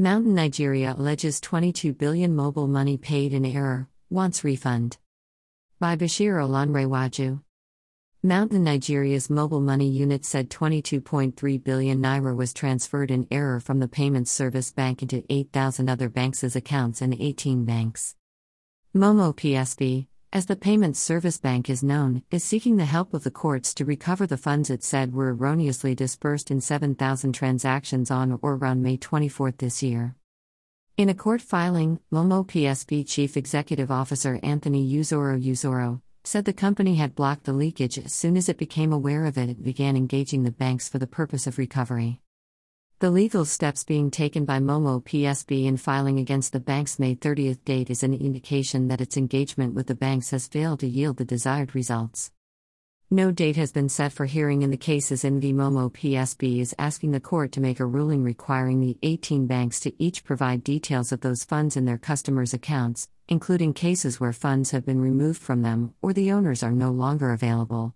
MTN Nigeria alleges 22 billion mobile money paid in error, wants refund. By Bashir Olanrewaju. MTN Nigeria's mobile money unit said 22.3 billion naira was transferred in error from the payments service bank into 8,000 other banks' accounts and 18 banks. Momo PSB, as the payments service bank is known, is seeking the help of the courts to recover the funds it said were erroneously disbursed in 7,000 transactions on or around May 24 this year. In a court filing, Momo PSB Chief Executive Officer Anthony Uzoro Uzoro said the company had blocked the leakage as soon as it became aware of it and began engaging the banks for the purpose of recovery. The legal steps being taken by Momo PSB in filing against the bank's May 30th date is an indication that its engagement with the banks has failed to yield the desired results. No date has been set for hearing in the cases in v Momo PSB is asking the court to make a ruling requiring the 18 banks to each provide details of those funds in their customers' accounts, including cases where funds have been removed from them or the owners are no longer available.